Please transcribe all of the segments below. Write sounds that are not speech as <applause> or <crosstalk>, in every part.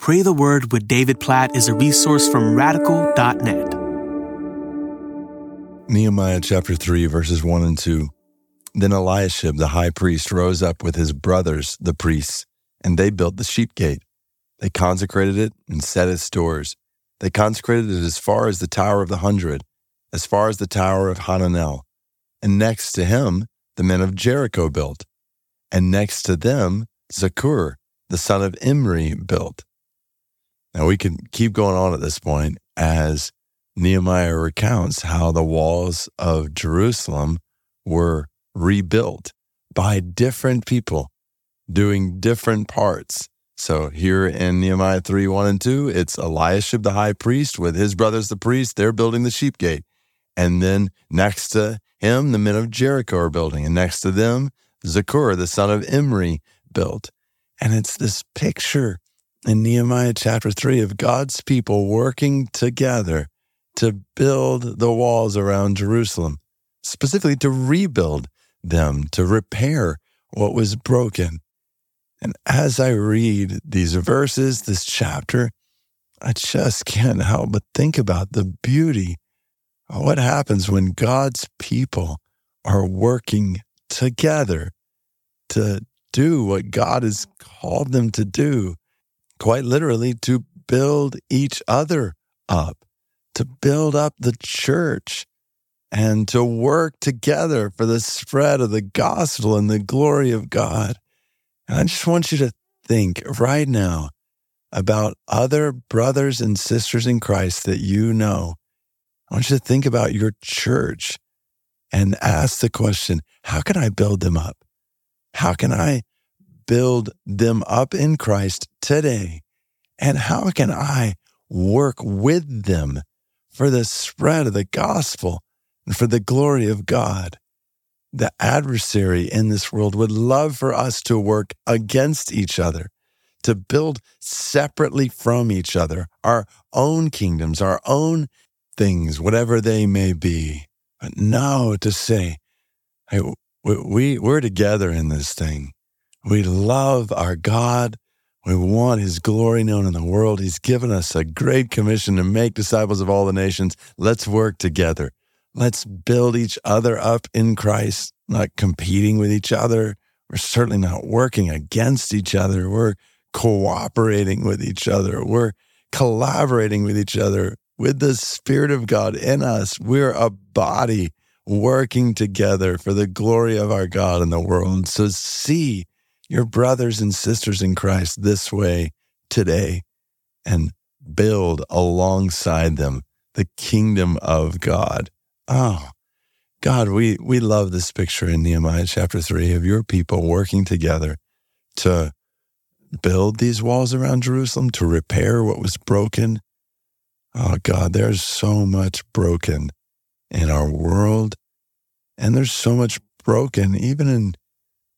Pray the Word with David Platt is a resource from radical.net. Nehemiah chapter 3, verses 1 and 2. Then Eliashib the high priest rose up with his brothers, the priests, and they built the sheep gate. They consecrated it and set its doors. They consecrated it as far as the Tower of the Hundred, as far as the Tower of Hananel. And next to him, the men of Jericho built. And next to them, Zaccur, the son of Imri, built. Now we can keep going on at this point as Nehemiah recounts how the walls of Jerusalem were rebuilt by different people doing different parts. So here in Nehemiah 3 1 and 2, it's Eliashib the high priest with his brothers the priests. They're building the sheep gate. And then next to him, the men of Jericho are building. And next to them, Zaccur, the son of Imri, built. And it's this picture in Nehemiah chapter 3 of God's people working together to build the walls around Jerusalem, specifically to rebuild them, to repair what was broken. And as I read these verses, this chapter, I just can't help but think about the beauty of what happens when God's people are working together to do what God has called them to do quite literally to build each other up, to build up the church, and to work together for the spread of the gospel and the glory of God. And I just want you to think right now about other brothers and sisters in Christ that you know. I want you to think about your church and ask the question how can I build them up? How can I build them up in Christ today? And how can I work with them for the spread of the gospel and for the glory of God? The adversary in this world would love for us to work against each other, to build separately from each other, our own kingdoms, our own things, whatever they may be. But no, to say, hey, we, we're together in this thing. We love our God. We want his glory known in the world. He's given us a great commission to make disciples of all the nations. Let's work together. Let's build each other up in Christ, not competing with each other. We're certainly not working against each other. We're cooperating with each other. We're collaborating with each other with the Spirit of God in us. We're a body working together for the glory of our God in the world. So see your brothers and sisters in Christ this way today and build alongside them the kingdom of God. Oh, God, we, we love this picture in Nehemiah chapter 3 of your people working together to build these walls around Jerusalem, to repair what was broken. Oh, God, there's so much broken in our world, and there's so much broken even in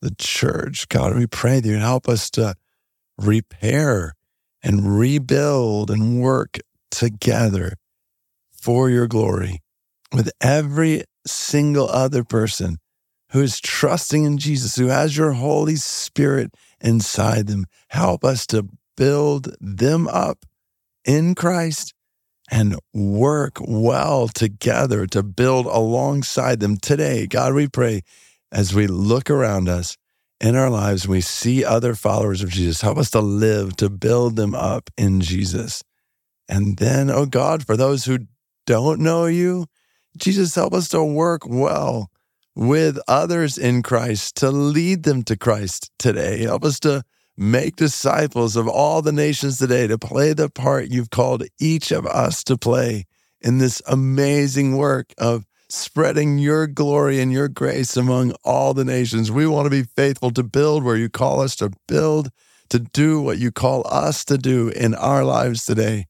the church. God, we pray that you help us to repair and rebuild and work together for your glory with every single other person who is trusting in Jesus, who has your Holy Spirit inside them. Help us to build them up in Christ and work well together to build alongside them today. God, we pray as we look around us in our lives, we see other followers of Jesus. Help us to live, to build them up in Jesus. And then, oh God, for those who don't know you, Jesus, help us to work well with others in Christ, to lead them to Christ today. Help us to make disciples of all the nations today, to play the part you've called each of us to play in this amazing work of spreading your glory and your grace among all the nations. We want to be faithful to build where you call us to build, to do what you call us to do in our lives today.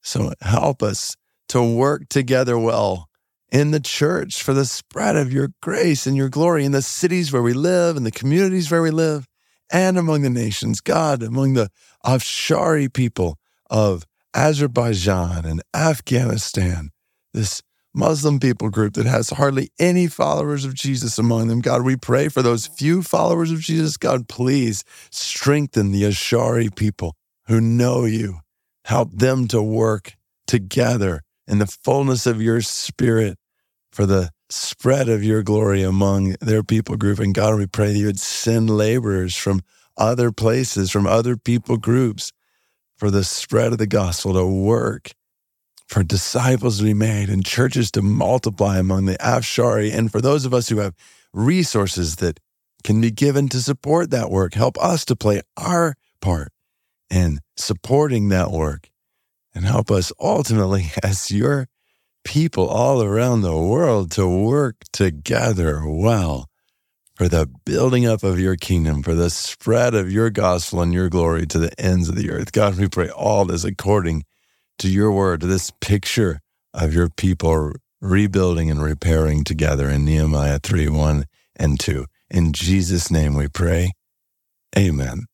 So help us to work together well in the church for the spread of your grace and your glory in the cities where we live, in the communities where we live, and among the nations. God, among the Afshari people of Azerbaijan and Afghanistan, this Muslim people group that has hardly any followers of Jesus among them. God, we pray for those few followers of Jesus. God, please strengthen the Afshari people who know you. Help them to work together in the fullness of your spirit for the spread of your glory among their people group. And God, we pray that you would send laborers from other places, from other people groups for the spread of the gospel to work, for disciples to be made and churches to multiply among the Afshari. And for those of us who have resources that can be given to support that work, help us to play our part in supporting that work and help us ultimately <laughs> as your people all around the world to work together well for the building up of your kingdom, for the spread of your gospel and your glory to the ends of the earth. God, we pray all this according to your word, to this picture of your people rebuilding and repairing together in Nehemiah 3 1 and 2. In Jesus' name we pray. Amen.